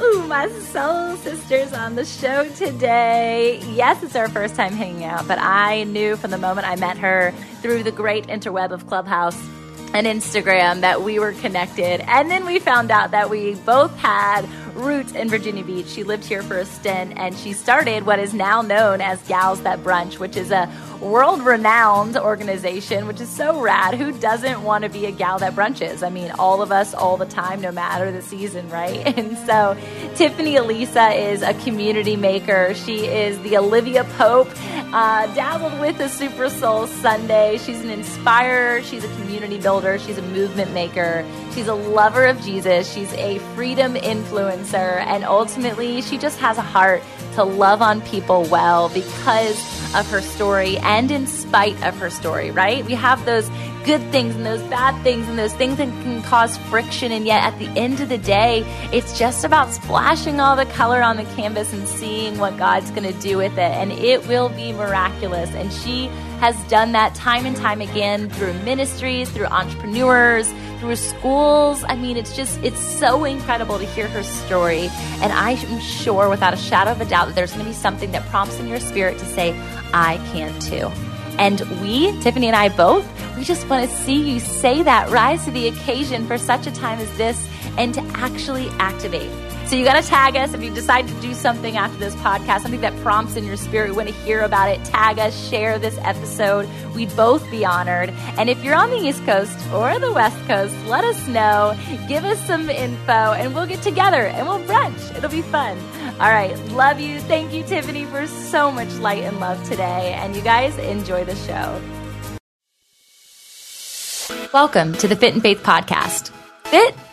Ooh, my soul sisters on the show today. Yes, it's our first time hanging out, but I knew from the moment I met her through the great interweb of Clubhouse and Instagram that we were connected. And then we found out that we both had roots in Virginia Beach. She lived here for a stint and she started what is now known as Gals That Brunch, which is a world renowned organization, which is so rad. Who doesn't want to be a gal that brunches? I mean, all of us, all the time, no matter the season, right? And so, Tiffany Elisa is a community maker. She is the Olivia Pope, uh, with the Super Soul Sunday. She's an inspirer, she's a community builder, she's a movement maker, she's a lover of Jesus, she's a freedom influencer, and ultimately, she just has a heart to love on people well because of her story and in spite of her story, right? We have those good things and those bad things and those things that can cause friction. And yet, at the end of the day, it's just about splashing all the color on the canvas and seeing what God's going to do with it. And it will be miraculous. And she has done that time and time again through ministries, through entrepreneurs, through schools. I mean, it's just, it's so incredible to hear her story. And I'm sure without a shadow of a doubt that there's going to be something that prompts in your spirit to say, I can too. And we, Tiffany and I both, we just want to see you say that, rise to the occasion for such a time as this, and to actually activate. So you got to tag us if you decide to do something after this podcast, something that prompts in your spirit. We want to hear about it. Tag us, share this episode. We'd both be honored. And if you're on the East Coast or the West Coast, let us know. Give us some info, and we'll get together and we'll brunch. It'll be fun. All right. Love you. Thank you, Tiffany, for so much light and love today. And you guys enjoy the show. Welcome to the Fit in Faith Podcast. FIT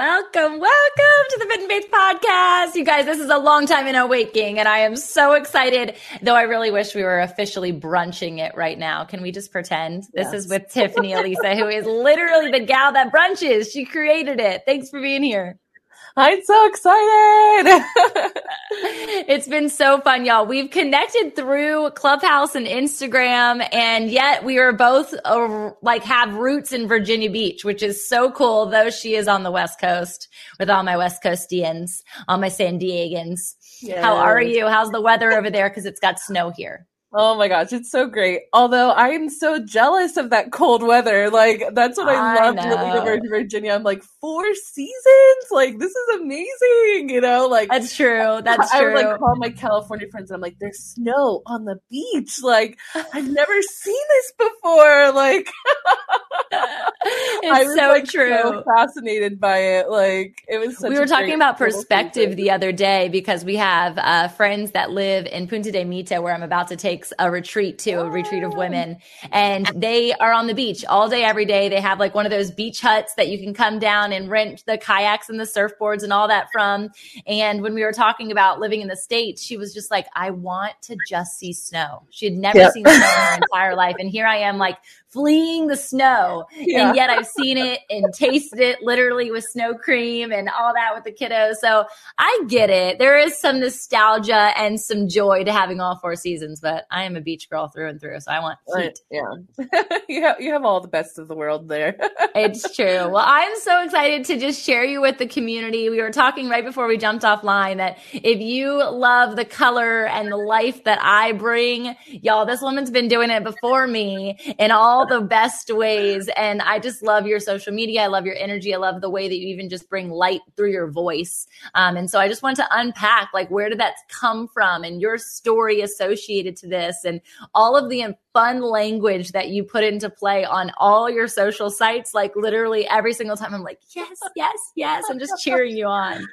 Welcome, welcome to the Fit in Faith podcast. You guys, this is a long time in awakening, and I am so excited, though I really wish we were officially brunching it right now. Can we just pretend? This is with Tiffany Elisa, who is literally the gal that brunches. She created it. Thanks for being here. I'm so excited. it's been so fun, y'all. We've connected through Clubhouse and Instagram, and yet we are both uh, like have roots in Virginia Beach, which is so cool, though she is on the West Coast with all my West Coastians, all my San Diegans. Yes. How are you? How's the weather over there? Because it's got snow here. Oh my gosh, it's so great. Although I am so jealous of that cold weather. Like that's what I, I loved living in Virginia. I'm like four seasons. Like this is amazing. You know, like that's true. That's I, true. I would like call my California friends and I'm like, there's snow on the beach. Like I've never seen this before. Like it's I was, so like, true. So fascinated by it. Like it was. we were talking about perspective the other day because we have uh, friends that live in Punta de Mita, where I'm about to take a retreat to a retreat of women and they are on the beach all day, every day. They have like one of those beach huts that you can come down and rent the kayaks and the surfboards and all that from. And when we were talking about living in the States, she was just like, I want to just see snow. She had never yep. seen snow in her entire life. And here I am like, fleeing the snow. Yeah. And yet I've seen it and tasted it literally with snow cream and all that with the kiddos. So I get it. There is some nostalgia and some joy to having all four seasons, but I am a beach girl through and through. So I want heat. Yeah. you, have, you have all the best of the world there. it's true. Well, I'm so excited to just share you with the community. We were talking right before we jumped offline that if you love the color and the life that I bring, y'all, this woman's been doing it before me and all all the best ways. And I just love your social media. I love your energy. I love the way that you even just bring light through your voice. Um, and so I just want to unpack like, where did that come from and your story associated to this and all of the fun language that you put into play on all your social sites. Like, literally every single time, I'm like, yes, yes, yes. I'm just cheering you on.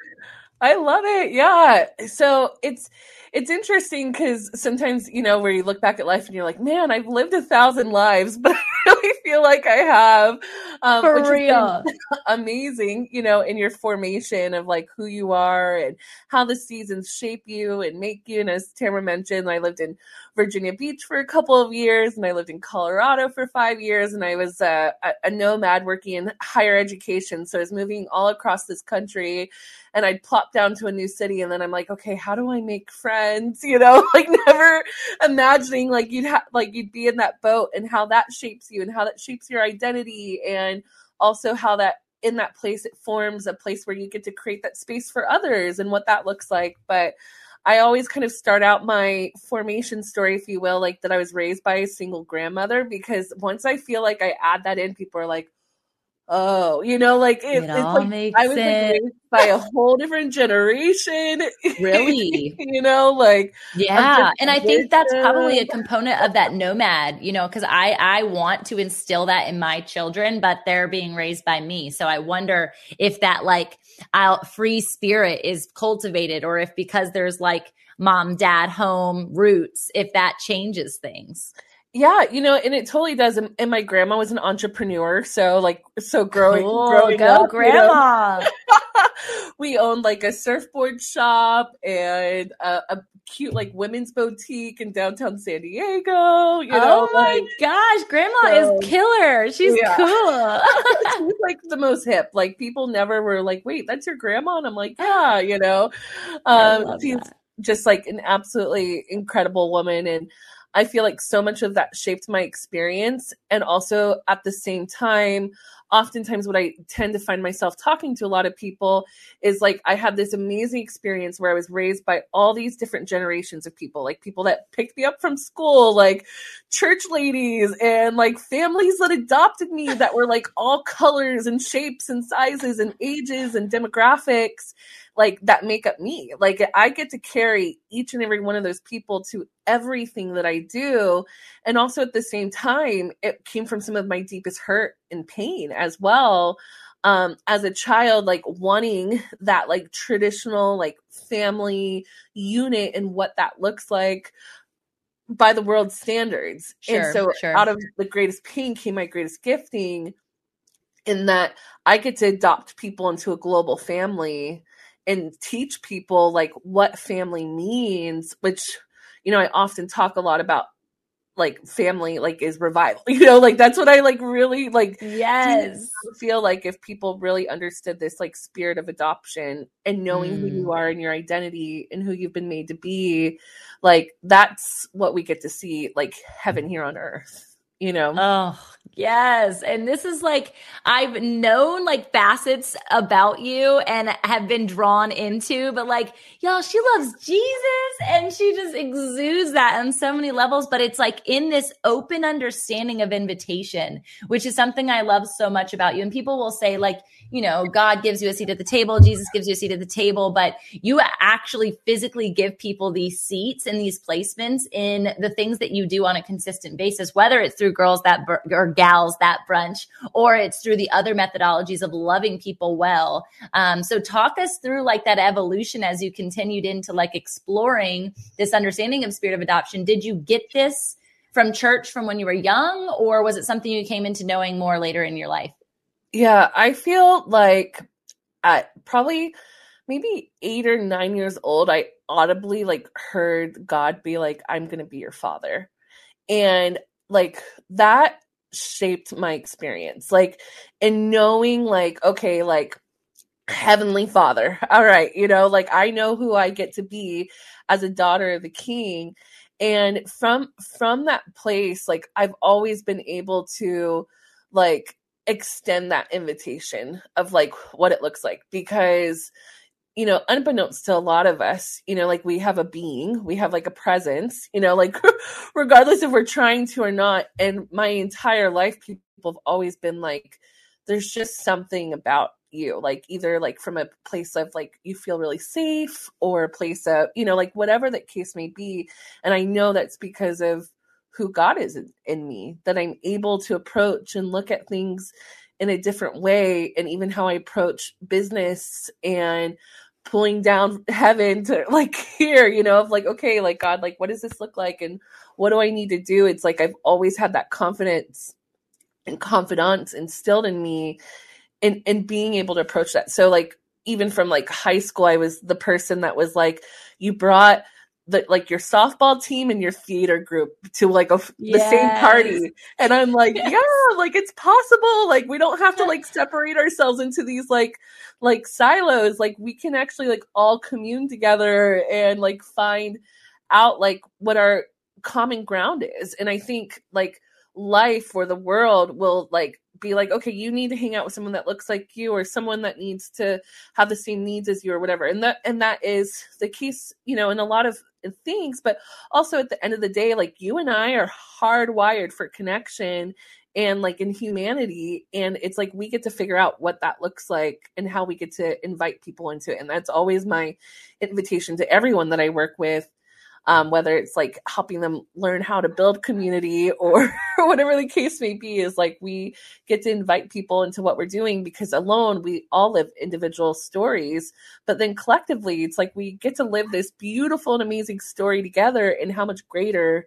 I love it. Yeah. So it's, it's interesting because sometimes you know where you look back at life and you're like, man, I've lived a thousand lives, but I really feel like I have. Um, For real, amazing. You know, in your formation of like who you are and how the seasons shape you and make you. And as Tamra mentioned, I lived in Virginia Beach for a couple of years, and I lived in Colorado for five years, and I was uh, a, a nomad working in higher education. So I was moving all across this country and I'd plop down to a new city and then I'm like, okay, how do I make friends? You know, like never imagining like you'd have like you'd be in that boat and how that shapes you and how that shapes your identity and also how that in that place it forms a place where you get to create that space for others and what that looks like. But I always kind of start out my formation story, if you will, like that I was raised by a single grandmother because once I feel like I add that in, people are like, oh, you know, like it, it all like, makes I was sense. Like, by a whole different generation. Really? you know, like yeah. And I think that's probably a component of that nomad, you know, because I I want to instill that in my children, but they're being raised by me. So I wonder if that like out free spirit is cultivated or if because there's like mom, dad, home roots, if that changes things. Yeah, you know, and it totally does. And, and, my grandma was an entrepreneur, so like, so growing, cool. growing Go up, grandma. You know, we owned like a surfboard shop and a, a, cute like women's boutique in downtown San Diego. You know, oh my like, gosh, grandma so, is killer. She's yeah. cool. she's like the most hip. Like people never were like, "Wait, that's your grandma?" And I'm like, "Yeah," you know. Um, she's that. just like an absolutely incredible woman and I feel like so much of that shaped my experience. And also at the same time, oftentimes what I tend to find myself talking to a lot of people is like I had this amazing experience where I was raised by all these different generations of people, like people that picked me up from school, like church ladies and like families that adopted me that were like all colors and shapes and sizes and ages and demographics like that make up me. Like I get to carry each and every one of those people to everything that I do. And also at the same time, it came from some of my deepest hurt and pain as well. Um, as a child, like wanting that like traditional like family unit and what that looks like by the world standards. Sure, and so sure. out of the greatest pain came my greatest gifting in that I get to adopt people into a global family and teach people like what family means which you know i often talk a lot about like family like is revival you know like that's what i like really like yes feel like if people really understood this like spirit of adoption and knowing mm. who you mm. are and your identity and who you've been made to be like that's what we get to see like heaven here on earth you know oh Yes. And this is like, I've known like facets about you and have been drawn into, but like, y'all, she loves Jesus and she just exudes that on so many levels. But it's like in this open understanding of invitation, which is something I love so much about you. And people will say, like, you know, God gives you a seat at the table, Jesus gives you a seat at the table, but you actually physically give people these seats and these placements in the things that you do on a consistent basis, whether it's through girls that, or gals that brunch, or it's through the other methodologies of loving people well. Um, so talk us through like that evolution as you continued into like exploring this understanding of spirit of adoption. Did you get this from church from when you were young, or was it something you came into knowing more later in your life? Yeah, I feel like at probably maybe eight or nine years old, I audibly like heard God be like, I'm to be your father. And like that shaped my experience. Like, and knowing, like, okay, like, Heavenly Father, all right, you know, like I know who I get to be as a daughter of the King. And from from that place, like I've always been able to like extend that invitation of like what it looks like because you know, unbeknownst to a lot of us, you know, like we have a being, we have like a presence, you know, like regardless if we're trying to or not. And my entire life, people have always been like, there's just something about you, like either like from a place of like you feel really safe or a place of, you know, like whatever that case may be. And I know that's because of who God is in, in me, that I'm able to approach and look at things in a different way and even how I approach business and pulling down heaven to like here, you know, of like, okay, like God, like what does this look like and what do I need to do? It's like I've always had that confidence and confidence instilled in me and in being able to approach that. So like even from like high school, I was the person that was like, you brought the, like your softball team and your theater group to like a, yes. the same party and i'm like yes. yeah like it's possible like we don't have to like separate ourselves into these like like silos like we can actually like all commune together and like find out like what our common ground is and i think like life or the world will like be like, okay, you need to hang out with someone that looks like you or someone that needs to have the same needs as you or whatever. And that and that is the case, you know, in a lot of things, but also at the end of the day, like you and I are hardwired for connection and like in humanity and it's like we get to figure out what that looks like and how we get to invite people into it and that's always my invitation to everyone that i work with um, whether it's like helping them learn how to build community or whatever the case may be is like we get to invite people into what we're doing because alone we all live individual stories. But then collectively it's like we get to live this beautiful and amazing story together and how much greater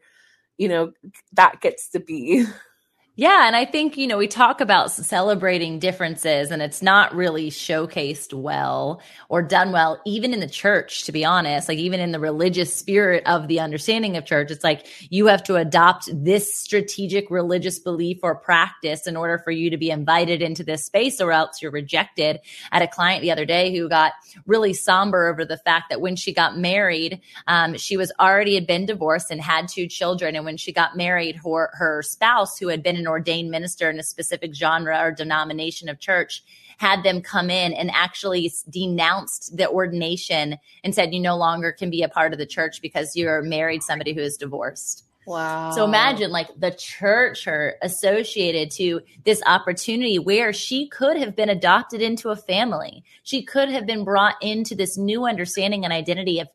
you know that gets to be Yeah. And I think, you know, we talk about celebrating differences and it's not really showcased well or done well, even in the church, to be honest, like even in the religious spirit of the understanding of church. It's like you have to adopt this strategic religious belief or practice in order for you to be invited into this space or else you're rejected. Had a client the other day who got really somber over the fact that when she got married, um, she was already had been divorced and had two children. And when she got married, her, her spouse, who had been an ordained minister in a specific genre or denomination of church had them come in and actually denounced the ordination and said you no longer can be a part of the church because you're married somebody who is divorced. Wow. So imagine like the church her associated to this opportunity where she could have been adopted into a family. She could have been brought into this new understanding and identity of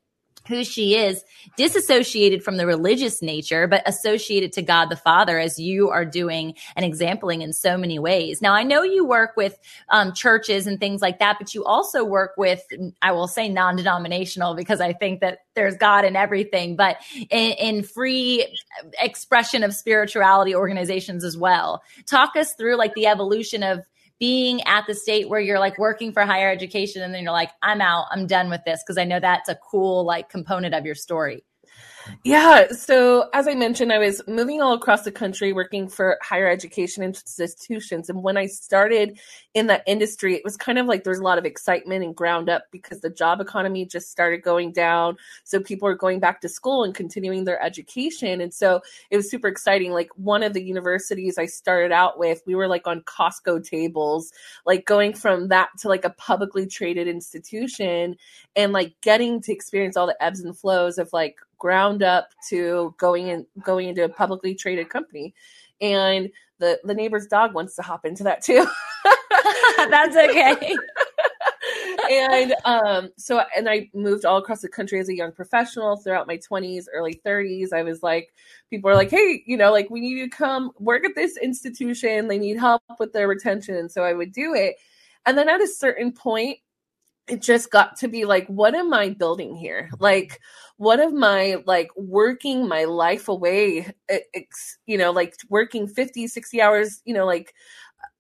who she is, disassociated from the religious nature, but associated to God the Father, as you are doing and exempling in so many ways. Now, I know you work with um, churches and things like that, but you also work with, I will say non denominational because I think that there's God in everything, but in, in free expression of spirituality organizations as well. Talk us through like the evolution of being at the state where you're like working for higher education and then you're like, I'm out, I'm done with this. Cause I know that's a cool like component of your story. Yeah. So, as I mentioned, I was moving all across the country working for higher education institutions. And when I started in that industry, it was kind of like there's a lot of excitement and ground up because the job economy just started going down. So, people are going back to school and continuing their education. And so, it was super exciting. Like, one of the universities I started out with, we were like on Costco tables, like going from that to like a publicly traded institution and like getting to experience all the ebbs and flows of like ground up to going in going into a publicly traded company. And the the neighbor's dog wants to hop into that too. That's okay. And um so and i moved all across the country as a young professional throughout my 20s early 30s i was like people are like hey you know like we need you to come work at this institution. They need help with their retention. So i would do it. And then at a certain point it just got to be like what am i building here like what am i like working my life away you know like working 50 60 hours you know like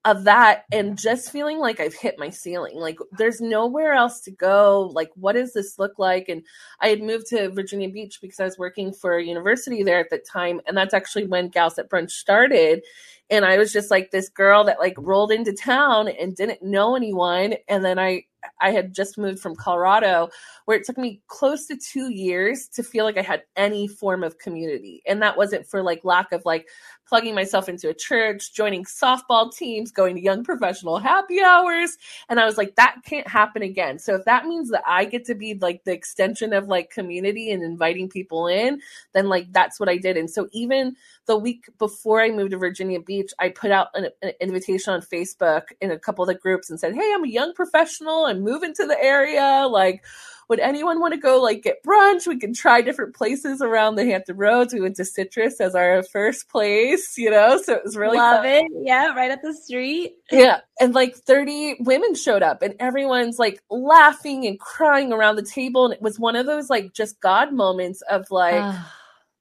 of that and just feeling like I've hit my ceiling. Like there's nowhere else to go. Like what does this look like? And I had moved to Virginia Beach because I was working for a university there at the time and that's actually when Gals That Brunch started. And I was just like this girl that like rolled into town and didn't know anyone and then I I had just moved from Colorado where it took me close to 2 years to feel like I had any form of community and that wasn't for like lack of like plugging myself into a church, joining softball teams, going to young professional happy hours. And I was like, that can't happen again. So if that means that I get to be like the extension of like community and inviting people in, then like that's what I did. And so even the week before I moved to Virginia Beach, I put out an, an invitation on Facebook in a couple of the groups and said, Hey, I'm a young professional. I'm moving to the area. Like, would anyone want to go like get brunch? We can try different places around the Hampton Roads. We went to Citrus as our first place, you know, so it was really love fun. it. Yeah, right up the street. Yeah, and like thirty women showed up, and everyone's like laughing and crying around the table, and it was one of those like just God moments of like.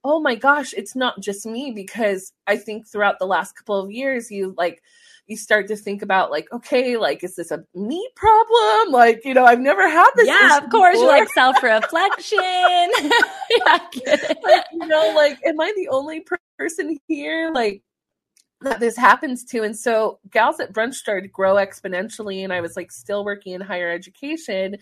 Oh my gosh, it's not just me because I think throughout the last couple of years, you like you start to think about like, okay, like, is this a me problem? Like, you know, I've never had this. Yeah, of course. You like self reflection. yeah, like, you know, like, am I the only person here? Like, that this happens to. And so Gals That Brunch started to grow exponentially, and I was like still working in higher education.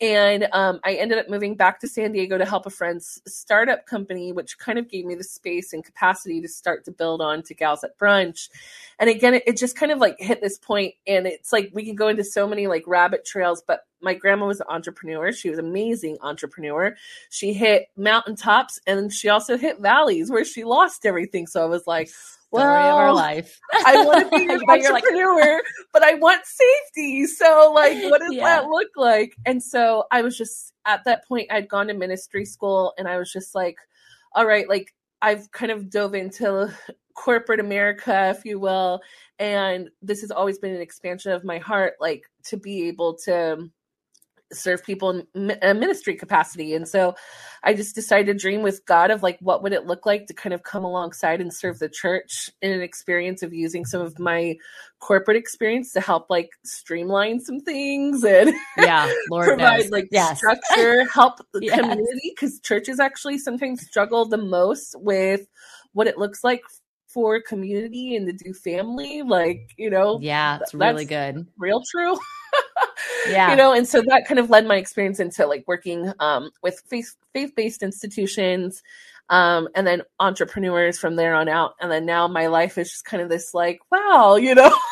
And um, I ended up moving back to San Diego to help a friend's startup company, which kind of gave me the space and capacity to start to build on to Gals That Brunch. And again, it, it just kind of like hit this point, and it's like we can go into so many like rabbit trails, but my grandma was an entrepreneur. She was an amazing entrepreneur. She hit mountaintops and she also hit valleys where she lost everything. So I was like, well, of our life. I want to be an entrepreneur, like... but I want safety. So, like, what does yeah. that look like? And so I was just at that point, I'd gone to ministry school, and I was just like, all right, like, I've kind of dove into corporate America, if you will. And this has always been an expansion of my heart, like, to be able to serve people in a ministry capacity. And so I just decided to dream with God of like, what would it look like to kind of come alongside and serve the church in an experience of using some of my corporate experience to help like streamline some things and yeah, Lord provide knows. like yes. structure, help the yes. community because churches actually sometimes struggle the most with what it looks like for community and to do family. Like, you know, yeah, it's really good. Real true. yeah. you know and so that kind of led my experience into like working um, with faith faith-based institutions um, and then entrepreneurs from there on out. And then now my life is just kind of this like wow you know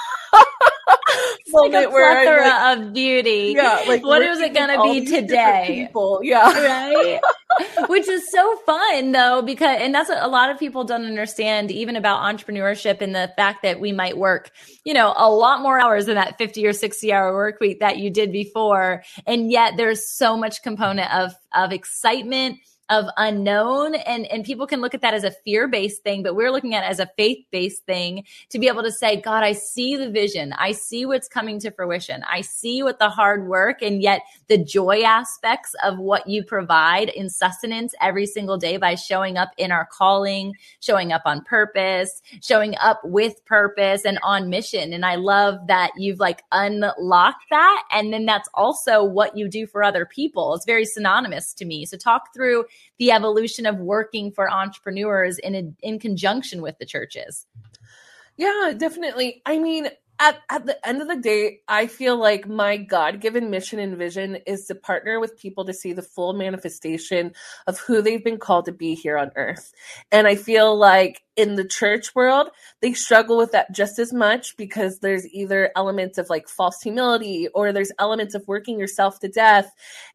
like a plethora like, of beauty. Yeah, like what is it going to be today? People, yeah, right. Which is so fun though, because and that's what a lot of people don't understand, even about entrepreneurship and the fact that we might work, you know, a lot more hours than that fifty or sixty hour work week that you did before, and yet there's so much component of of excitement of unknown and and people can look at that as a fear-based thing but we're looking at as a faith-based thing to be able to say god i see the vision. I see what's coming to fruition. I see what the hard work and yet the joy aspects of what you provide in sustenance every single day by showing up in our calling showing up on purpose showing up with purpose and on mission. And i love that you've like unlocked that and then that's also what you do for other people. It's very synonymous to me. So talk through the evolution of working for entrepreneurs in a, in conjunction with the churches. Yeah, definitely. I mean, at, at the end of the day, I feel like my God given mission and vision is to partner with people to see the full manifestation of who they've been called to be here on earth. And I feel like in the church world, they struggle with that just as much because there's either elements of like false humility or there's elements of working yourself to death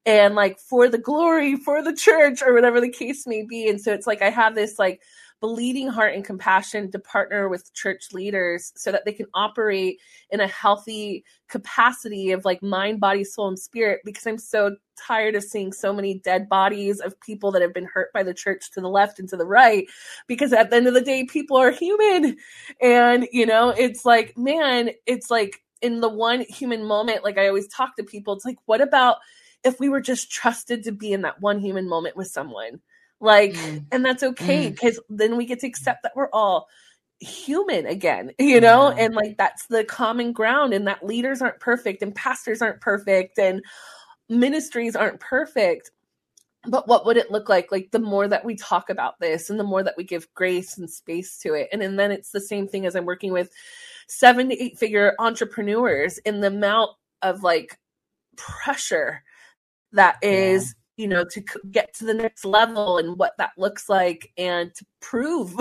and like for the glory, for the church, or whatever the case may be. And so it's like I have this like, bleeding heart and compassion to partner with church leaders so that they can operate in a healthy capacity of like mind, body, soul, and spirit because I'm so tired of seeing so many dead bodies of people that have been hurt by the church to the left and to the right because at the end of the day people are human. And you know it's like man it's like in the one human moment like I always talk to people it's like what about if we were just trusted to be in that one human moment with someone like, mm. and that's okay because mm. then we get to accept that we're all human again, you know? Yeah. And like that's the common ground, and that leaders aren't perfect, and pastors aren't perfect, and ministries aren't perfect. but what would it look like like the more that we talk about this and the more that we give grace and space to it and, and then it's the same thing as i'm working with seven to eight figure entrepreneurs in the amount of like pressure that is you know to get to the next level and what that looks like and to prove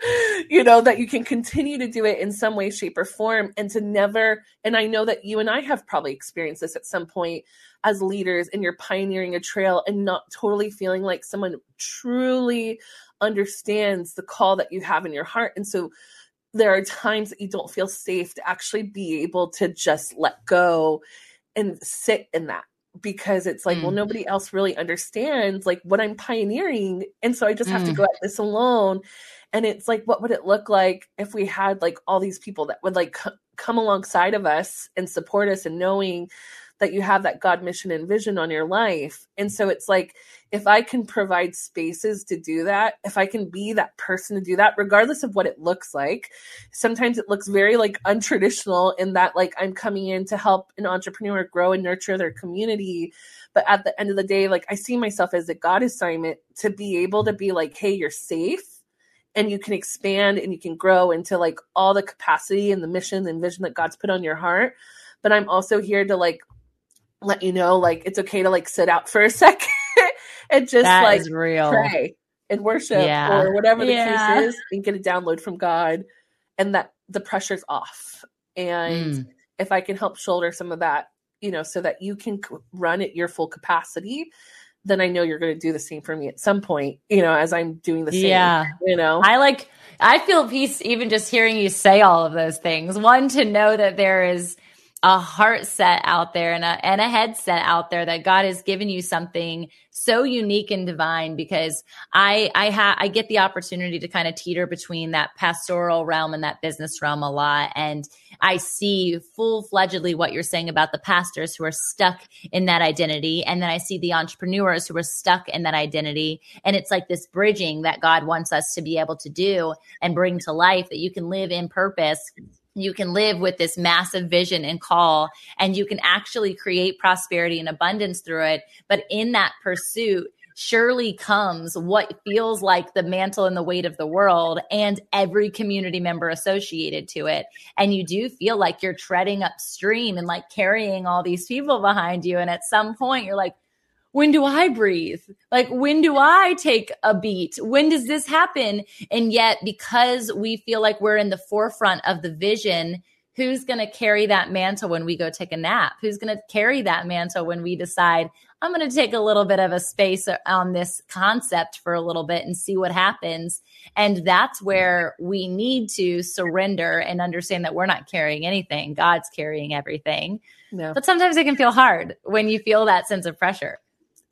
you know that you can continue to do it in some way shape or form and to never and i know that you and i have probably experienced this at some point as leaders and you're pioneering a trail and not totally feeling like someone truly understands the call that you have in your heart. And so there are times that you don't feel safe to actually be able to just let go and sit in that because it's like, mm. well, nobody else really understands like what I'm pioneering. And so I just have mm. to go at this alone. And it's like, what would it look like if we had like all these people that would like c- come alongside of us and support us and knowing that you have that God mission and vision on your life. And so it's like, if I can provide spaces to do that, if I can be that person to do that, regardless of what it looks like, sometimes it looks very like untraditional in that like I'm coming in to help an entrepreneur grow and nurture their community. But at the end of the day, like I see myself as a God assignment to be able to be like, hey, you're safe and you can expand and you can grow into like all the capacity and the mission and vision that God's put on your heart. But I'm also here to like let you know like it's okay to like sit out for a second and just that like real. pray and worship yeah. or whatever the yeah. case is and get a download from God and that the pressure's off. And mm. if I can help shoulder some of that, you know, so that you can run at your full capacity, then I know you're going to do the same for me at some point, you know, as I'm doing the same, yeah. you know. I like I feel peace even just hearing you say all of those things. One to know that there is a heart set out there and a, and a headset out there that God has given you something so unique and divine because I I ha- I get the opportunity to kind of teeter between that pastoral realm and that business realm a lot. And I see full-fledgedly what you're saying about the pastors who are stuck in that identity. And then I see the entrepreneurs who are stuck in that identity. And it's like this bridging that God wants us to be able to do and bring to life that you can live in purpose you can live with this massive vision and call and you can actually create prosperity and abundance through it but in that pursuit surely comes what feels like the mantle and the weight of the world and every community member associated to it. And you do feel like you're treading upstream and like carrying all these people behind you. And at some point, you're like, when do I breathe? Like, when do I take a beat? When does this happen? And yet, because we feel like we're in the forefront of the vision, who's going to carry that mantle when we go take a nap? Who's going to carry that mantle when we decide, I'm going to take a little bit of a space uh, on this concept for a little bit and see what happens? And that's where we need to surrender and understand that we're not carrying anything. God's carrying everything. No. But sometimes it can feel hard when you feel that sense of pressure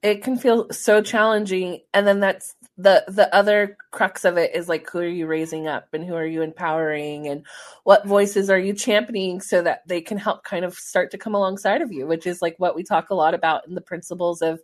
it can feel so challenging and then that's the the other crux of it is like who are you raising up and who are you empowering and what voices are you championing so that they can help kind of start to come alongside of you which is like what we talk a lot about in the principles of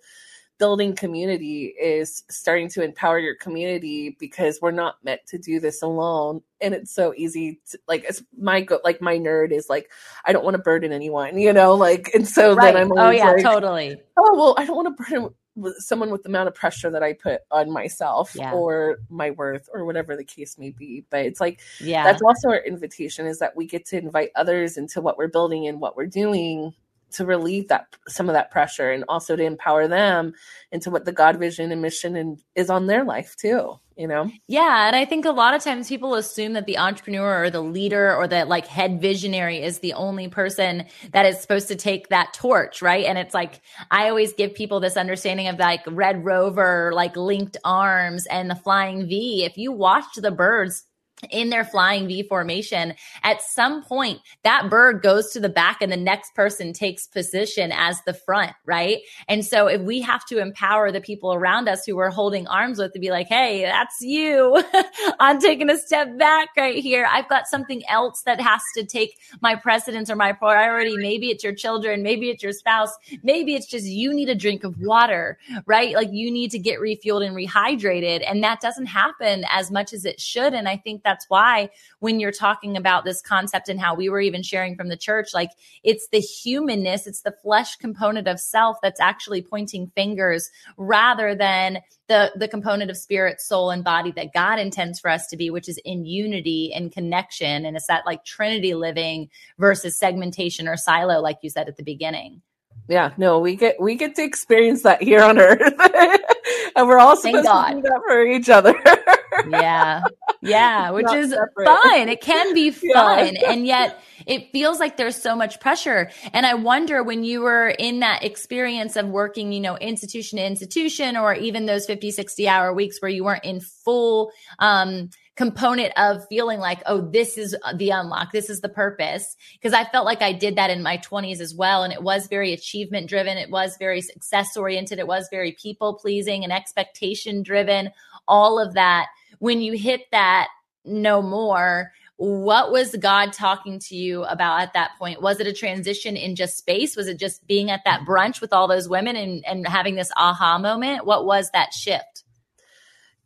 building community is starting to empower your community because we're not meant to do this alone. And it's so easy to, like it's my go like my nerd is like i don't want to burden anyone you know like and so right. then i'm oh yeah like, totally. Oh well i don't want to burden someone with the amount of pressure that i put on myself yeah. or my worth or whatever the case may be. But it's like yeah. that's also our invitation is that we get to invite others into what we're building and what we're doing to relieve that some of that pressure and also to empower them into what the God vision and mission and is on their life too, you know? Yeah. And I think a lot of times people assume that the entrepreneur or the leader or the like head visionary is the only person that is supposed to take that torch, right? And it's like I always give people this understanding of like Red Rover, like linked arms and the flying V. If you watch the birds in their flying V formation, at some point that bird goes to the back and the next person takes position as the front, right? And so if we have to empower the people around us who we're holding arms with to be like, hey, that's you. I'm taking a step back right here. I've got something else that has to take my precedence or my priority. Maybe it's your children, maybe it's your spouse, maybe it's just you need a drink of water, right? Like you need to get refueled and rehydrated. And that doesn't happen as much as it should. And I think that that's why when you're talking about this concept and how we were even sharing from the church, like it's the humanness, it's the flesh component of self that's actually pointing fingers rather than the the component of spirit, soul, and body that God intends for us to be, which is in unity and connection. And it's that like Trinity living versus segmentation or silo, like you said at the beginning. Yeah, no, we get we get to experience that here on Earth, and we're all supposed to do that for each other. yeah, yeah, which Not is separate. fun. It can be fun, yeah. and yet it feels like there's so much pressure. And I wonder when you were in that experience of working, you know, institution to institution, or even those 50, 60 hour weeks where you weren't in full um, component of feeling like, oh, this is the unlock, this is the purpose. Because I felt like I did that in my 20s as well. And it was very achievement driven, it was very success oriented, it was very people pleasing and expectation driven, all of that. When you hit that no more, what was God talking to you about at that point? Was it a transition in just space? Was it just being at that brunch with all those women and, and having this aha moment? What was that shift?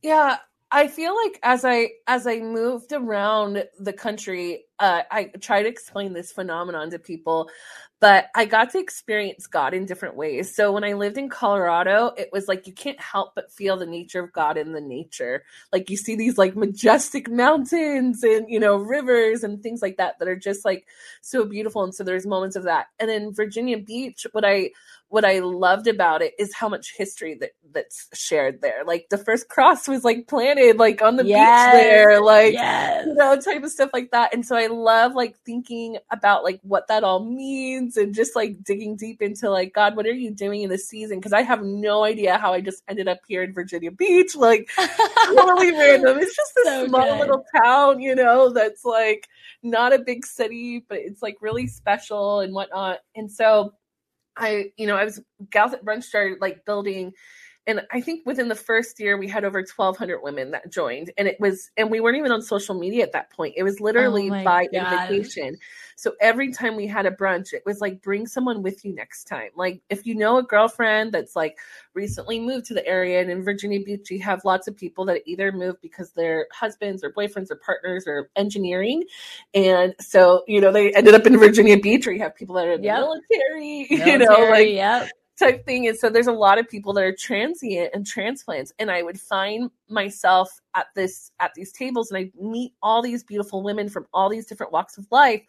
Yeah, I feel like as I as I moved around the country, uh, I try to explain this phenomenon to people, but I got to experience God in different ways. So when I lived in Colorado, it was like you can't help but feel the nature of God in the nature. Like you see these like majestic mountains and you know rivers and things like that that are just like so beautiful. And so there's moments of that. And in Virginia Beach, what I what I loved about it is how much history that that's shared there. Like the first cross was like planted like on the yes, beach there, like yes. you know, type of stuff like that. And so I love like thinking about like what that all means and just like digging deep into like God, what are you doing in this season? Because I have no idea how I just ended up here in Virginia Beach, like totally random. It's just this so small good. little town, you know, that's like not a big city, but it's like really special and whatnot. And so I, you know, I was Gals That Brunch started like building and I think within the first year we had over 1200 women that joined and it was and we weren't even on social media at that point. It was literally oh by God. invitation. So every time we had a brunch, it was like bring someone with you next time. Like if you know a girlfriend that's like recently moved to the area and in Virginia Beach, you have lots of people that either moved because their husbands or boyfriends or partners are engineering. And so, you know, they ended up in Virginia Beach or you have people that are in yep. military, military, you know, like yep type thing. And so there's a lot of people that are transient and transplants. And I would find myself at this at these tables and I'd meet all these beautiful women from all these different walks of life.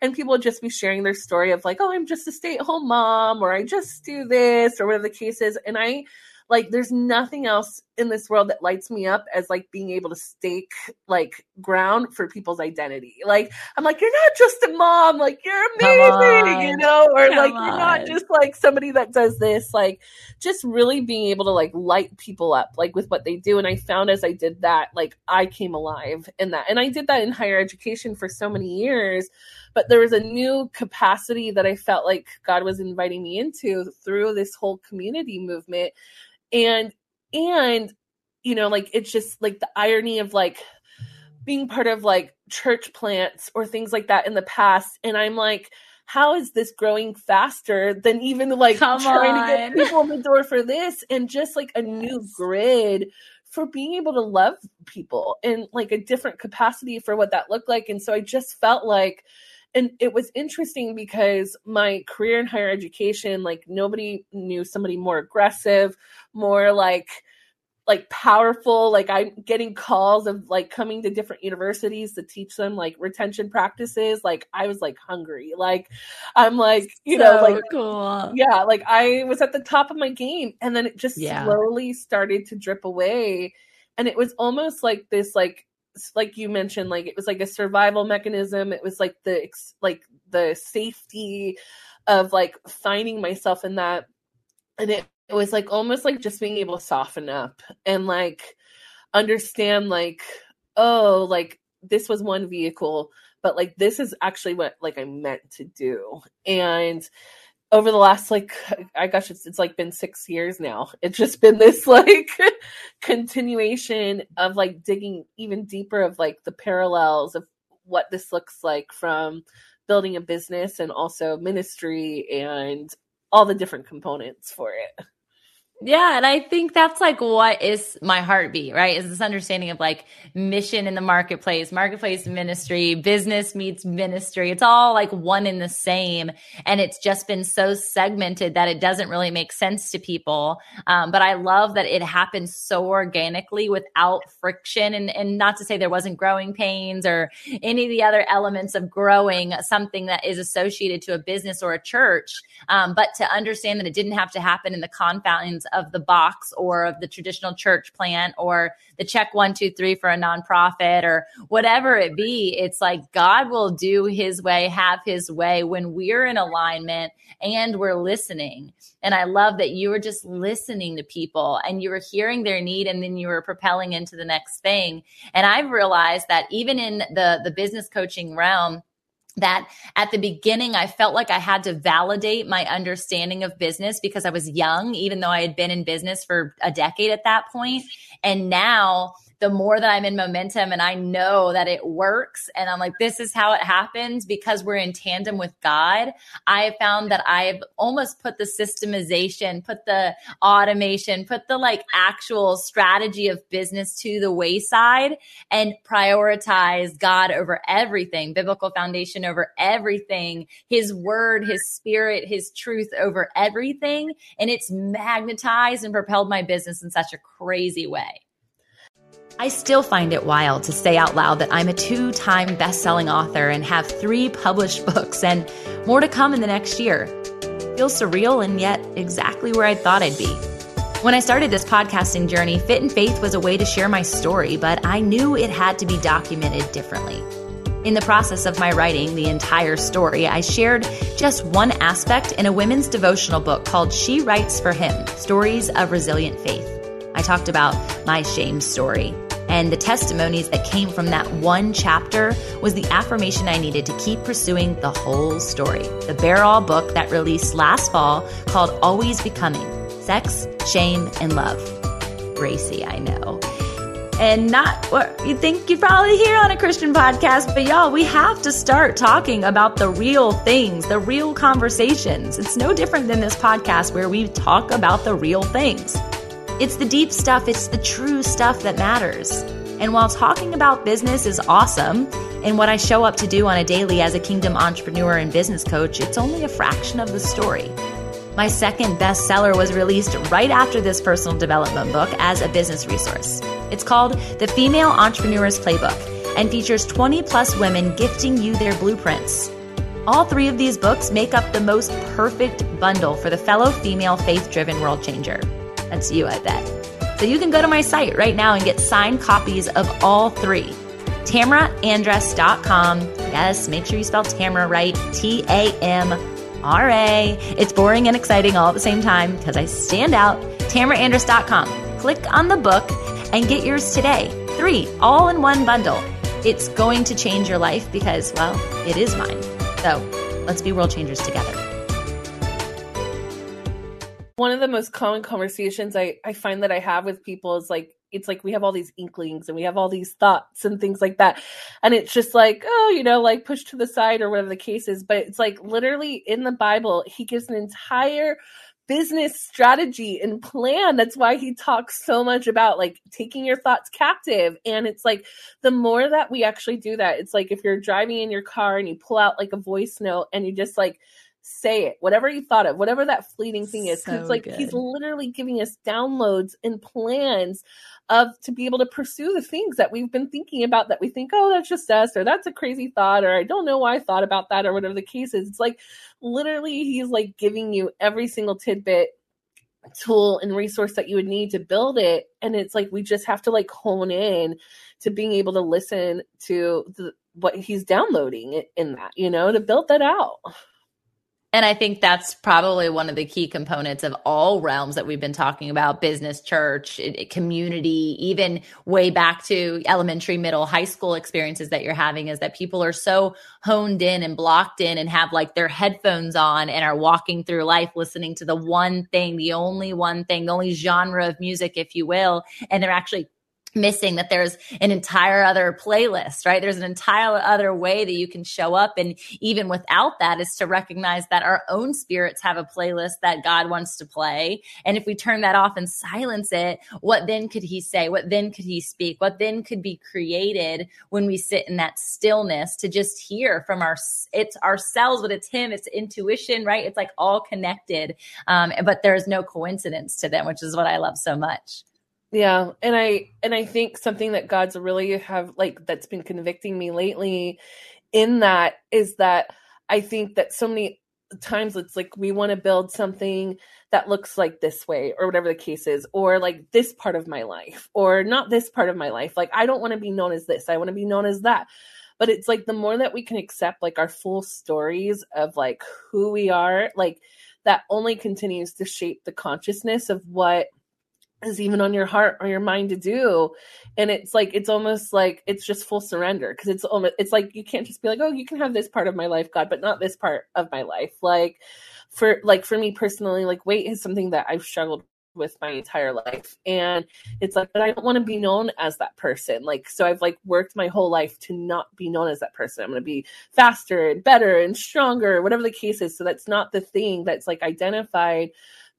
And people would just be sharing their story of like, oh, I'm just a stay-at-home mom, or I just do this, or whatever the case is. And I like there's nothing else in this world that lights me up as like being able to stake like ground for people's identity. Like I'm like, you're not just a mom, like you're amazing, you know, or Come like on. you're not just like somebody that does this, like just really being able to like light people up like with what they do. And I found as I did that, like I came alive in that. And I did that in higher education for so many years but there was a new capacity that I felt like God was inviting me into through this whole community movement and and you know like it's just like the irony of like being part of like church plants or things like that in the past. And i'm like how is this growing faster than even like Come trying on. to get people in the door for this? And just like a new grid for being able to love people in like a different capacity for what that looked like. And so i just felt like and it was interesting because my career in higher education like nobody knew somebody more aggressive more like like powerful. Like i'm getting calls of like coming to different universities to teach them like retention practices. Like i was like hungry. Like i'm like you so know like cool. yeah like i was at the top of my game. And then it just yeah. slowly started to drip away. And it was almost like this like like you mentioned like it was like a survival mechanism. It was like the like the safety of like finding myself in that. And it, it was like almost like just being able to soften up and like understand like oh like this was one vehicle but like this is actually what like i meant to do. And over the last like I gosh it's it's like been 6 years now. It's just been this like continuation of like digging even deeper of like the parallels of what this looks like from building a business and also ministry and all the different components for it. Yeah, and I think that's like what is my heartbeat, right? Is this understanding of like mission in the marketplace, marketplace ministry, business meets ministry. It's all like one in the same. And it's just been so segmented that it doesn't really make sense to people. Um, but I love that it happens so organically without friction. And, and not to say there wasn't growing pains or any of the other elements of growing something that is associated to a business or a church. Um, but to understand that it didn't have to happen in the confines of the box or of the traditional church plant or the check one, two, three for a nonprofit or whatever it be. It's like God will do his way, have his way when we're in alignment and we're listening. And I love that you were just listening to people and you were hearing their need and then you were propelling into the next thing. And I've realized that even in the, the business coaching realm, that at the beginning I felt like I had to validate my understanding of business because I was young, even though I had been in business for a decade at that point. And now the more that I'm in momentum and I know that it works and I'm like, this is how it happens because we're in tandem with God. I have found that I've almost put the systemization, put the automation, put the like actual strategy of business to the wayside and prioritize God over everything, biblical foundation over everything, his word, his spirit, his truth over everything. And it's magnetized and propelled my business in such a crazy way. I still find it wild to say out loud that I'm a two time best selling author and have three published books and more to come in the next year. Feels surreal and yet exactly where I thought I'd be. When I started this podcasting journey, Fit in Faith was a way to share my story, but I knew it had to be documented differently. In the process of my writing the entire story, I shared just one aspect in a women's devotional book called She Writes for Him Stories of Resilient Faith. I talked about my shame story, and the testimonies that came from that one chapter was the affirmation I needed to keep pursuing the whole story. The Bear All book that released last fall called Always Becoming Sex, Shame, and Love. Gracie, I know. And not what you think you'd probably hear on a Christian podcast, but y'all, we have to start talking about the real things, the real conversations. It's no different than this podcast where we talk about the real things. It's the deep stuff, it's the true stuff that matters. And while talking about business is awesome, and what I show up to do on a daily as a kingdom entrepreneur and business coach, it's only a fraction of the story. My second bestseller was released right after this personal development book as a business resource. It's called The Female Entrepreneur's Playbook and features 20 plus women gifting you their blueprints. All three of these books make up the most perfect bundle for the fellow female faith driven world changer. That's you, I bet. So you can go to my site right now and get signed copies of all three. TamraAndress.com. Yes, make sure you spell Tamara right. T A M R A. It's boring and exciting all at the same time because I stand out. TamraAndress.com. Click on the book and get yours today. Three, all in one bundle. It's going to change your life because, well, it is mine. So let's be world changers together one of the most common conversations I, I find that I have with people is like it's like we have all these inklings and we have all these thoughts and things like that. And it's just like, oh, you know, like push to the side or whatever the case is. But it's like literally in the Bible, he gives an entire business strategy and plan. That's why he talks so much about like taking your thoughts captive. And it's like the more that we actually do that, it's like if you're driving in your car and you pull out like a voice note and you just like say it. Whatever you thought of whatever that fleeting thing is so it's like good. he's literally giving us downloads and plans of to be able to pursue the things that we've been thinking about that we think oh that's just us or that's a crazy thought or i don't know why i thought about that or whatever the case is. It's like literally he's like giving you every single tidbit tool and resource that you would need to build it. And it's like we just have to like hone in to being able to listen to the, what he's downloading in that you know to build that out and I think that's probably one of the key components of all realms that we've been talking about business, church, community, even way back to elementary, middle, high school experiences that you're having is that people are so honed in and blocked in and have like their headphones on and are walking through life listening to the one thing, the only one thing, the only genre of music, if you will. And they're actually missing that there's an entire other playlist right? There's an entire other way that you can show up. And even without that is to recognize that our own spirits have a playlist that god wants to play. And if we turn that off and silence it what then could he say? What then could he speak? What then could be created when we sit in that stillness to just hear from our it's ourselves but it's him it's intuition right? It's like all connected. Um, but there's no coincidence to them which is what i love so much yeah, and I and I think something that God's really have like that's been convicting me lately in that is that I think that so many times it's like we want to build something that looks like this way or whatever the case is or like this part of my life or not this part of my life. Like I don't want to be known as this I want to be known as that. But it's like the more that we can accept like our full stories of like who we are like that only continues to shape the consciousness of what is even on your heart or your mind to do. And it's like it's almost like it's just full surrender because it's almost it's like you can't just be like oh you can have this part of my life god but not this part of my life. Like for like for me personally like weight is something that i've struggled with my entire life. And it's like but i don't want to be known as that person. Like so i've like worked my whole life to not be known as that person. I'm going to be faster and better and stronger whatever the case is. So that's not the thing that's like identified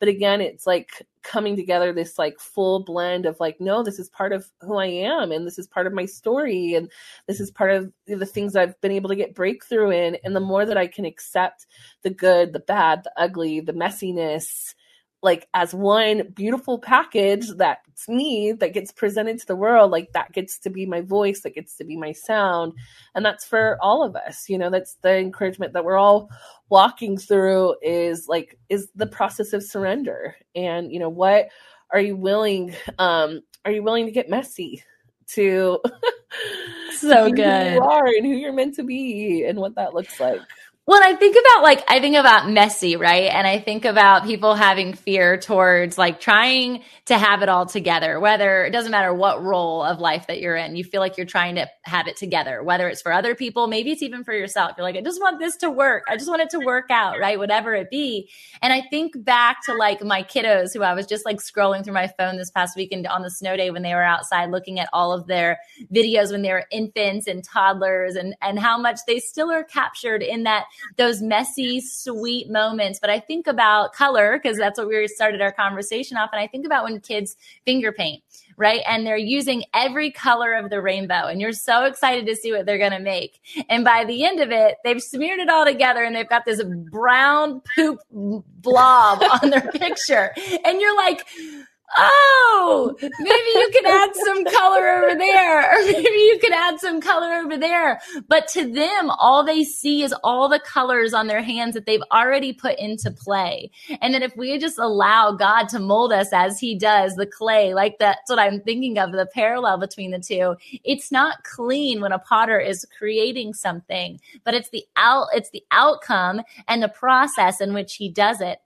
but again it's like coming together this like full blend of like no this is part of who i am and this is part of my story and this is part of the things i've been able to get breakthrough in. And the more that i can accept the good the bad the ugly the messiness like as one beautiful package that's me that gets presented to the world like that gets to be my voice that gets to be my sound. And that's for all of us you know that's the encouragement that we're all walking through is like is the process of surrender. And you know what are you willing um are you willing to get messy to so good who you are and who you're meant to be and what that looks like well, I think about like, I think about messy, right? And I think about people having fear towards like trying to have it all together, whether it doesn't matter what role of life that you're in, you feel like you're trying to have it together, whether it's for other people, maybe it's even for yourself. You're like, I just want this to work. I just want it to work out, right? Whatever it be. And I think back to like my kiddos who I was just like scrolling through my phone this past weekend on the snow day when they were outside looking at all of their videos when they were infants and toddlers and, and how much they still are captured in that those messy, sweet moments. But I think about color because that's what we started our conversation off. And I think about when kids finger paint, right? And they're using every color of the rainbow. And you're so excited to see what they're going to make. And by the end of it, they've smeared it all together and they've got this brown poop blob on their picture. And you're like, oh, maybe you can add some color over there, or maybe you could add some color over there. But to them, all they see is all the colors on their hands that they've already put into play. And then if we just allow God to mold us as He does the clay, like that's what I'm thinking of the parallel between the two. It's not clean when a potter is creating something, but it's the out, it's the outcome and the process in which he does it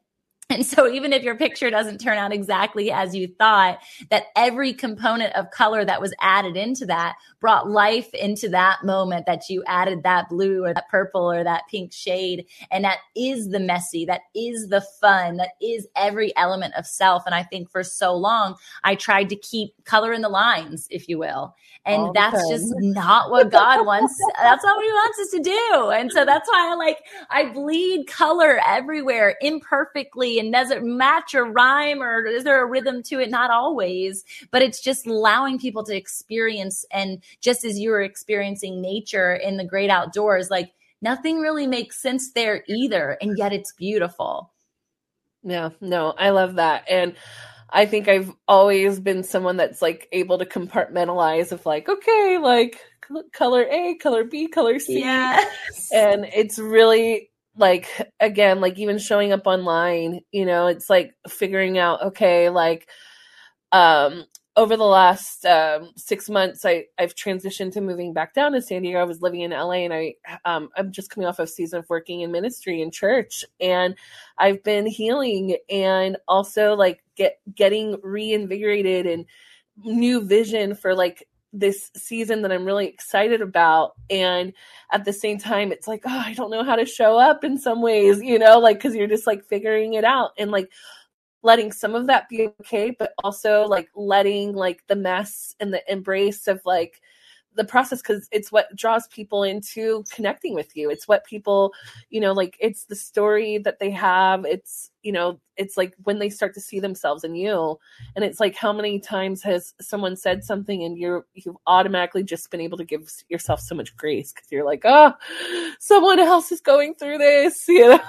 and so even if your picture doesn't turn out exactly as you thought, that every component of color that was added into that brought life into that moment that you added that blue or that purple or that pink shade. And that is the messy, that is the fun, that is every element of self. And I think for so long, I tried to keep color in the lines, if you will. And that's just not what God wants. that's not what he wants us to do. And so that's why I like, I bleed color everywhere imperfectly and does it match or rhyme or is there a rhythm to it? Not always, but it's just allowing people to experience. And just as you were experiencing nature in the great outdoors, like nothing really makes sense there either. And yet it's beautiful. Yeah, no, I love that. And I think I've always been someone that's like able to compartmentalize of like, okay, like color A, color B, color C. Yes. And it's really like again like even showing up online you know it's like figuring out okay like um over the last um, six months, I, I've transitioned to moving back down to San Diego. I was living in LA, and I um, I'm just coming off of season of working in ministry in church, and I've been healing and also like get getting reinvigorated and new vision for like this season that I'm really excited about. And at the same time, it's like, oh, I don't know how to show up in some ways, you know, like, cause you're just like figuring it out. And like, letting some of that be okay, but also like letting like the mess and the embrace of like the process because it's what draws people into connecting with you. It's what people you know like it's the story that they have. It's you know it's like when they start to see themselves in you. And it's like how many times has someone said something and you're you've automatically just been able to give yourself so much grace because you're like oh someone else is going through this you know?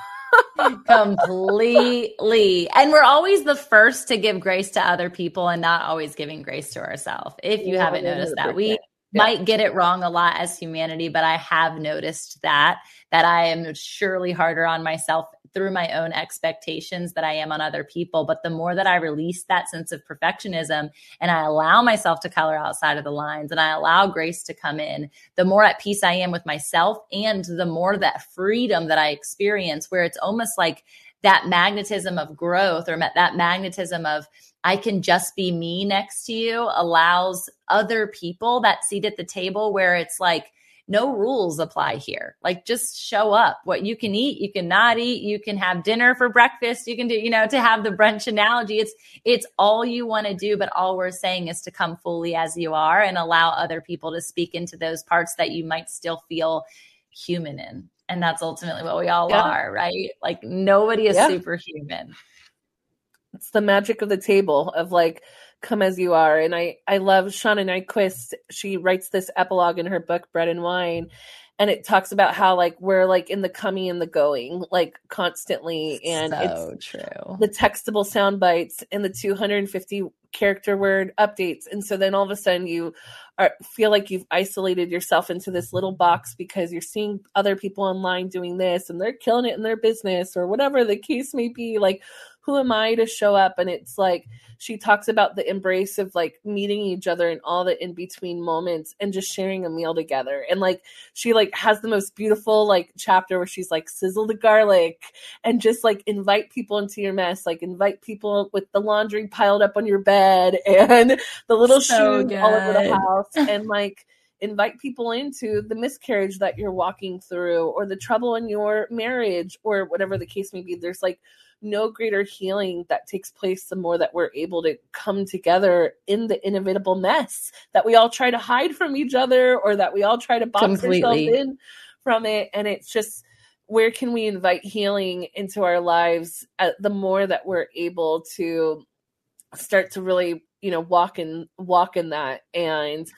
Completely. And we're always the first to give grace to other people and not always giving grace to ourselves if you yeah, haven't noticed that. we yeah. might get it wrong a lot as humanity, but I have noticed that that I am surely harder on myself through my own expectations that I am on other people. But the more that I release that sense of perfectionism and I allow myself to color outside of the lines and I allow grace to come in, the more at peace I am with myself and the more that freedom that I experience, where it's almost like that magnetism of growth or that magnetism of I can just be me next to you allows other people that seat at the table where it's like, no rules apply here. Like just show up. What you can eat, you can not eat. You can have dinner for breakfast. You can do, you know, to have the brunch analogy. It's it's all you want to do, but all we're saying is to come fully as you are and allow other people to speak into those parts that you might still feel human in. And that's ultimately what we all yeah. are, right? Like nobody is yeah. superhuman it's the magic of the table of like come as you are and i i love Shauna Niequist she writes this epilogue in her book bread and wine and it talks about how like we're like in the coming and the going like constantly and so it's true. the textable sound bites and the 250 character word updates. And so then all of a sudden you are feel like you've isolated yourself into this little box because you're seeing other people online doing this and they're killing it in their business or whatever the case may be. Like who am I to show up? And it's like she talks about the embrace of like meeting each other and all the in between moments and just sharing a meal together. And like she like has the most beautiful like chapter where she's like sizzle the garlic and just like invite people into your mess, like invite people with the laundry piled up on your bed and the little so shoes good. all over the house and like invite people into the miscarriage that you're walking through or the trouble in your marriage or whatever the case may be. There's like no greater healing that takes place the more that we're able to come together in the inevitable mess that we all try to hide from each other or that we all try to box Completely. ourselves in from it. And it's just where can we invite healing into our lives at, the more that we're able to start to really you know walk in walk in that and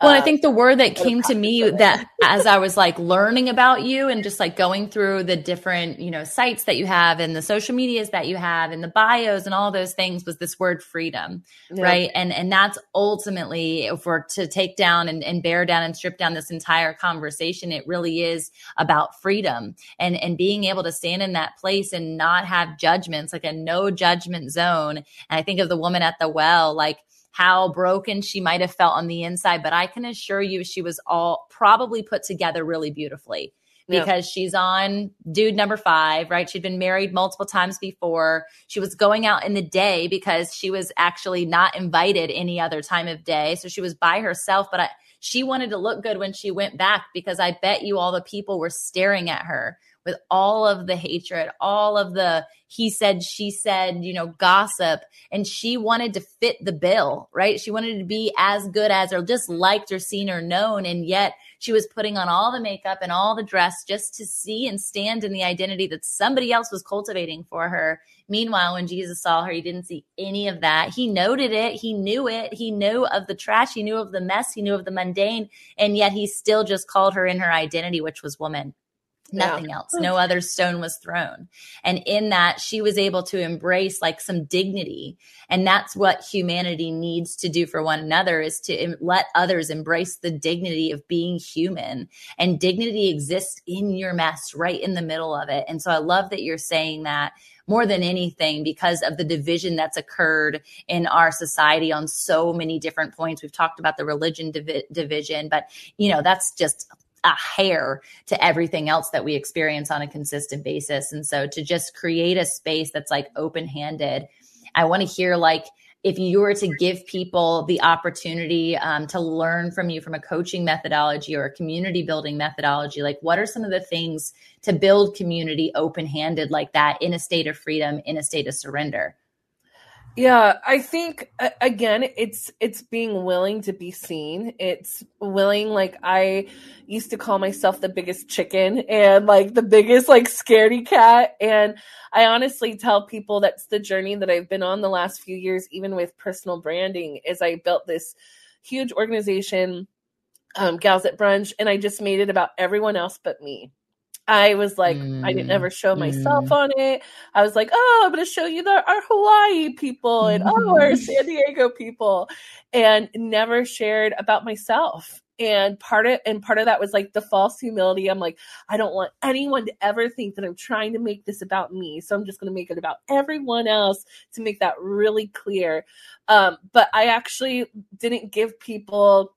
well, I think the word that came to me that as I was like learning about you and just like going through the different, you know, sites that you have and the social medias that you have and the bios and all those things was this word freedom. Yeah. Right. And and that's ultimately if we're to take down and, and bear down and strip down this entire conversation, it really is about freedom and and being able to stand in that place and not have judgments, like a no judgment zone. And I think of the woman at the well, like how broken she might have felt on the inside, but I can assure you she was all probably put together really beautifully because yeah. she's on dude number five, right? She'd been married multiple times before. She was going out in the day because she was actually not invited any other time of day. So she was by herself, but I, she wanted to look good when she went back because I bet you all the people were staring at her with all of the hatred, all of the he said, she said, you know, gossip. And she wanted to fit the bill, right? She wanted to be as good as or just liked or seen or known. And yet she was putting on all the makeup and all the dress just to see and stand in the identity that somebody else was cultivating for her. Meanwhile, when Jesus saw her, he didn't see any of that. He noted it. He knew it. He knew of the trash. He knew of the mess. He knew of the mundane. And yet he still just called her in her identity, which was woman nothing yeah. else. No other stone was thrown. And in that she was able to embrace like some dignity. And that's what humanity needs to do for one another is to let others embrace the dignity of being human. And dignity exists in your mess right in the middle of it. And so i love that you're saying that more than anything because of the division that's occurred in our society on so many different points. We've talked about the religion divi- division, but you know, that's just a hair to everything else that we experience on a consistent basis. And so to just create a space that's like open handed, I want to hear like, if you were to give people the opportunity um, to learn from you from a coaching methodology or a community building methodology, like what are some of the things to build community open handed like that in a state of freedom, in a state of surrender? Yeah, I think again it's it's being willing to be seen. It's willing like I used to call myself the biggest chicken and like the biggest like scaredy cat and I honestly tell people that's the journey that I've been on the last few years even with personal branding is I built this huge organization um, Gals That Brunch and I just made it about everyone else but me. I was like, mm, I didn't ever show myself mm. on it. I was like, oh, I'm going to show you the, our Hawaii people and oh, our San Diego people, and never shared about myself. And part of and part of that was like the false humility. I'm like, I don't want anyone to ever think that I'm trying to make this about me. So I'm just going to make it about everyone else to make that really clear. Um, but I actually didn't give people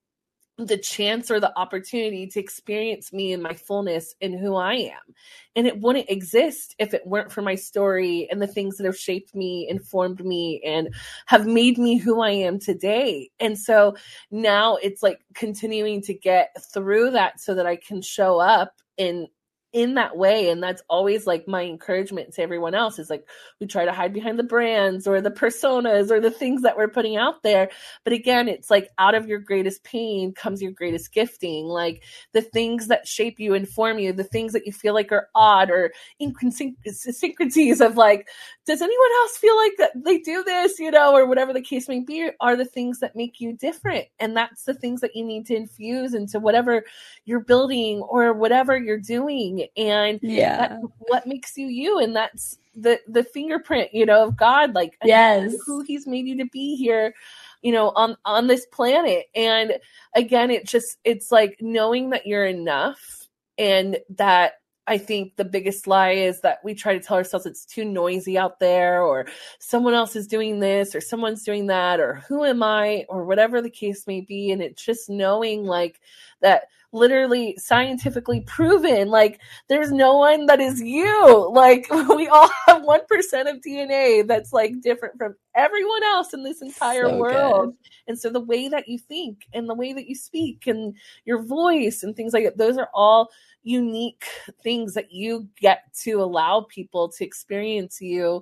the chance or the opportunity to experience me in my fullness and who I am. And it wouldn't exist if it weren't for my story and the things that have shaped me, informed me, and have made me who I am today. And so now it's like continuing to get through that so that I can show up in in that way and that's always like my encouragement to everyone else is like we try to hide behind the brands or the personas or the things that we're putting out there. But again it's like out of your greatest pain comes your greatest gifting. Like the things that shape you inform you the things that you feel like are odd or inconsistencies of like does anyone else feel like they do this you know or whatever the case may be are the things that make you different. And that's the things that you need to infuse into whatever you're building or whatever you're doing and yeah. what makes you you and that's the the fingerprint you know of god like yes. who he's made you to be here you know on on this planet. And again it just it's like knowing that you're enough and that I think the biggest lie is that we try to tell ourselves it's too noisy out there, or someone else is doing this, or someone's doing that, or who am I, or whatever the case may be. And it's just knowing like that literally scientifically proven. Like there's no one that is you. Like we all have 1% of DNA that's like different from everyone else in this entire so world. Good. And so the way that you think and the way that you speak and your voice and things like that, those are all unique things that you get to allow people to experience you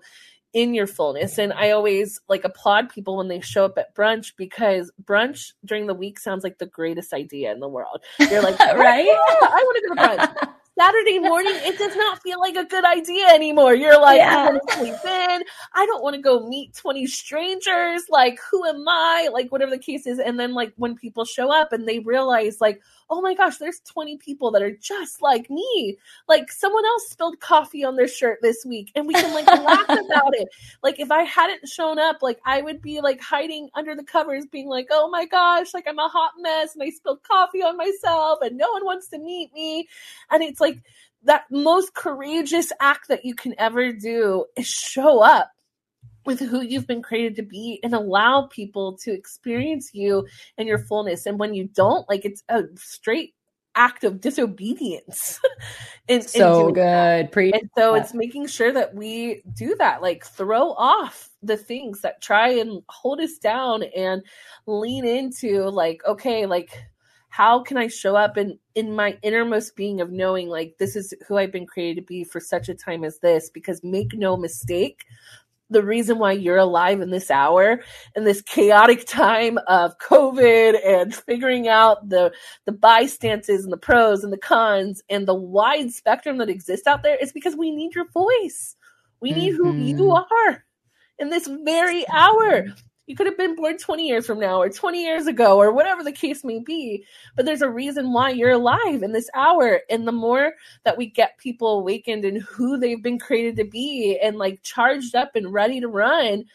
in your fullness. And I always like applaud people when they show up at brunch because brunch during the week sounds like the greatest idea in the world. You're like, oh, right? Oh, I want to go to brunch. Saturday morning, it does not feel like a good idea anymore. You're like, yeah. I sleep in. I don't want to go meet 20 strangers. Like, who am I? Like, whatever the case is. And then, like, when people show up and they realize, like, oh my gosh, there's 20 people that are just like me. Like, someone else spilled coffee on their shirt this week and we can, like, laugh about it. Like, if I hadn't shown up, like, I would be, like, hiding under the covers, being like, oh my gosh, like, I'm a hot mess and I spilled coffee on myself and no one wants to meet me. And it's like, that most courageous act that you can ever do is show up with who you've been created to be and allow people to experience you and your fullness. And when you don't, like it's a straight act of disobedience. in, so good. Pre- and so it's making sure that we do that, like throw off the things that try and hold us down and lean into like, okay, like how can I show up in in my innermost being of knowing like this is who I've been created to be for such a time as this because make no mistake the reason why you're alive in this hour in this chaotic time of covid and figuring out the the bystances and the pros and the cons and the wide spectrum that exists out there is because we need your voice we need mm-hmm. who you mm-hmm. are in this very hour you could have been born 20 years from now or 20 years ago or whatever the case may be. But there's a reason why you're alive in this hour. And the more that we get people awakened in who they've been created to be and like charged up and ready to run,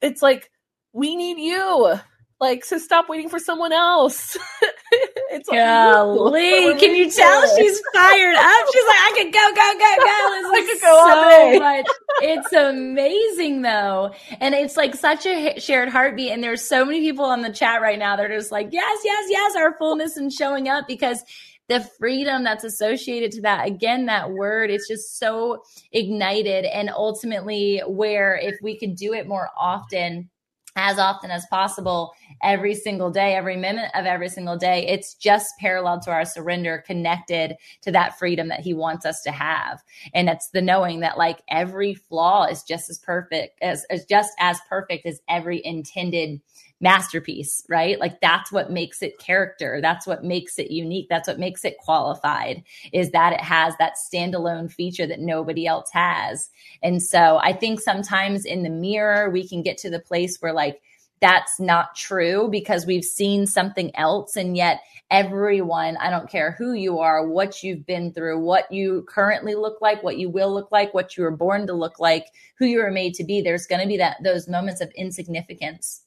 it's like, we need you. Like, so stop waiting for someone else. it's Golly, like, can you tell she's fired up? She's like, I could go, go, go, go. This I could go so much. It's amazing though. And it's like such a shared heartbeat. And there's so many people on the chat right now that are just like, yes, yes, yes, our fullness and showing up because the freedom that's associated to that again that word it's just so ignited and ultimately where if we could do it more often as often as possible every single day, every minute of every single day. It's just parallel to our surrender, connected to that freedom that He wants us to have. And it's the knowing that like every flaw is just as perfect as, as just as perfect as every intended masterpiece, right? Like that's what makes it character. That's what makes it unique. That's what makes it qualified is that it has that standalone feature that nobody else has. And so I think sometimes in the mirror, we can get to the place where like, that's not true because we've seen something else and yet everyone i don't care who you are what you've been through what you currently look like what you will look like what you were born to look like who you were made to be there's going to be that those moments of insignificance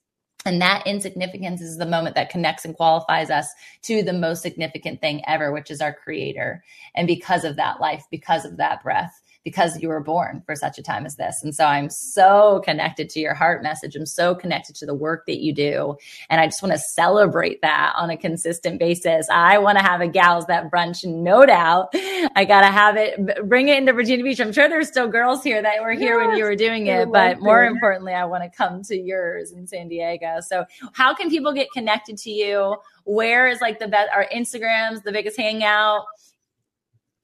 and that insignificance is the moment that connects and qualifies us to the most significant thing ever, which is our creator. And because of that life, because of that breath, because you were born for such a time as this. And so I'm so connected to your heart message. I'm so connected to the work that you do. And I just want to celebrate that on a consistent basis. I want to have a gals that brunch, no doubt. I got to have it, bring it into Virginia Beach. I'm sure there's still girls here that were here yes, when you were doing it, but more it. importantly, I want to come to yours in San Diego. So how can people get connected to you? Where is like the best, our Instagrams, the biggest hangout?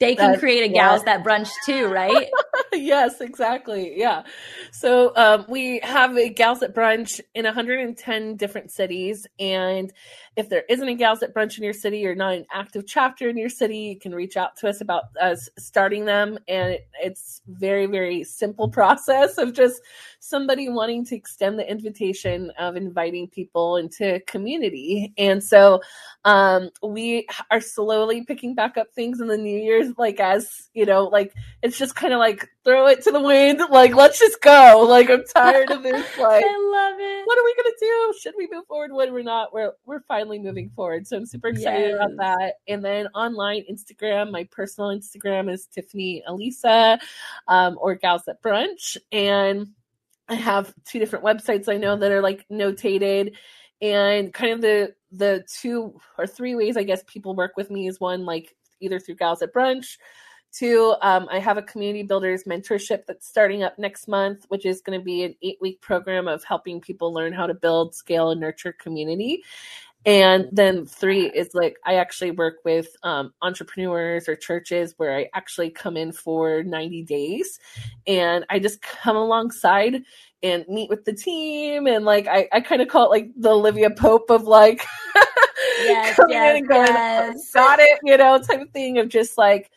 They can create a gals that brunch too, right? yes, exactly. Yeah. So um, we have a Gals That Brunch in 110 different cities, and if there isn't a Gals That Brunch in your city or not an active chapter in your city, you can reach out to us about us starting them. And it, it's very, very simple process of just somebody wanting to extend the invitation of inviting people into community. And so um, we are slowly picking back up things in the New Year's, like as you know, like it's just kind of like throw it to the wind, like let's just go. Like I'm tired of this. Like I love it. What are we gonna do? Should we move forward? What are we not? We're we're finally moving forward. So I'm super excited yes. about that. And then online Instagram, my personal Instagram is Tiffany Alysa, um, or Gals That Brunch, and I have two different websites I know that are like notated and kind of the the two or three ways I guess people work with me is one like either through Gals That Brunch. Two, um, I have a community builders mentorship that's starting up next month, which is going to be an eight week program of helping people learn how to build, scale, and nurture community. And then three is like I actually work with um, entrepreneurs or churches where I actually come in for 90 days and I just come alongside and meet with the team and like I, I kind of call it like the Olivia Pope of like yes, coming yes, in and going, yes. got it, you know, type of thing of just like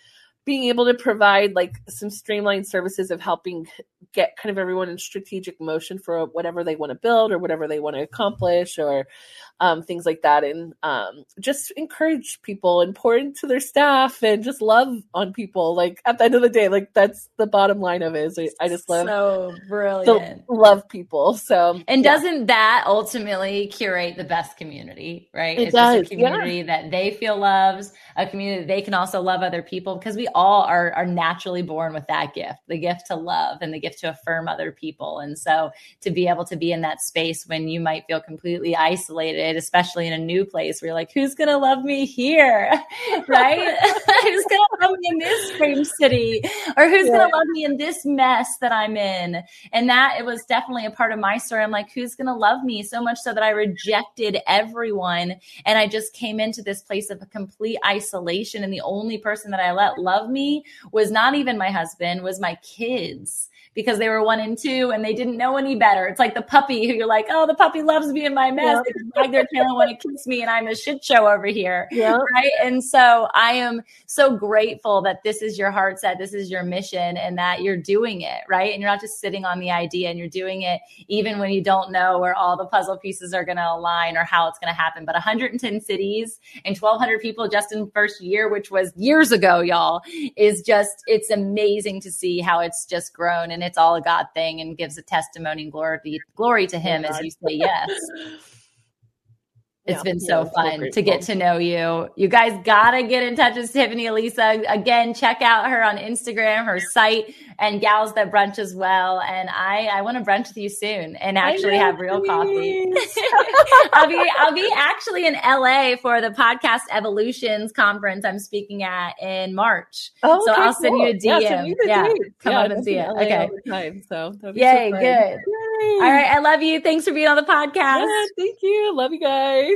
being able to provide like some streamlined services of helping get kind of everyone in strategic motion for whatever they want to build or whatever they want to accomplish or um, things like that, and um, just encourage people and pour into their staff and just love on people. Like at the end of the day, like that's the bottom line of it. Is I just love so brilliant, love people. So and yeah. doesn't that ultimately curate the best community? Right? It it's does. Just a community yeah. that they feel loves, a community they can also love other people because we all are are naturally born with that gift, the gift to love and the gift to affirm other people. And so to be able to be in that space when you might feel completely isolated especially in a new place where you're like, who's going to love me here? right? who's going to love me in this frame city? Or who's yeah. going to love me in this mess that I'm in? And that it was definitely a part of my story. I'm like, who's going to love me so much so that I rejected everyone. And I just came into this place of a complete isolation. And the only person that I let love me was not even my husband, was my kids because they were one and two and they didn't know any better. It's like the puppy who you're like, oh, the puppy loves me in my mess. Yep. They wag their tail and want to kiss me, and I'm a shit show over here. Yep. Right. And so I am so grateful that this is your heart set, this is your mission, and that you're doing it. Right. And you're not just sitting on the idea and you're doing it even when you don't know where all the puzzle pieces are going to align or how it's going to happen. But 110 cities and 1,200 people just in first year, which was years ago, y'all, is just, it's amazing to see how it's just grown. And it's all a God thing and gives a testimony and glory glory to Him as you say yes. It's yeah, been so yeah, fun so to get to know you. You guys gotta get in touch with Tiffany Alysa. Again, check out her on Instagram, her site, and Gals That Brunch as well. And I, I want to brunch with you soon and actually have real coffee. I'll be I'll be actually in LA for the podcast Evolutions conference I'm speaking at in March. Oh, so I'll send you a DM. Yeah, yeah. come yeah, up and see it. okay. Time, so Yay, so good. All right. I love you. Thanks for being on the podcast. Yeah, thank you. Love you guys.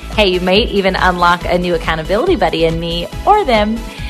Hey, you might even unlock a new accountability buddy in me or them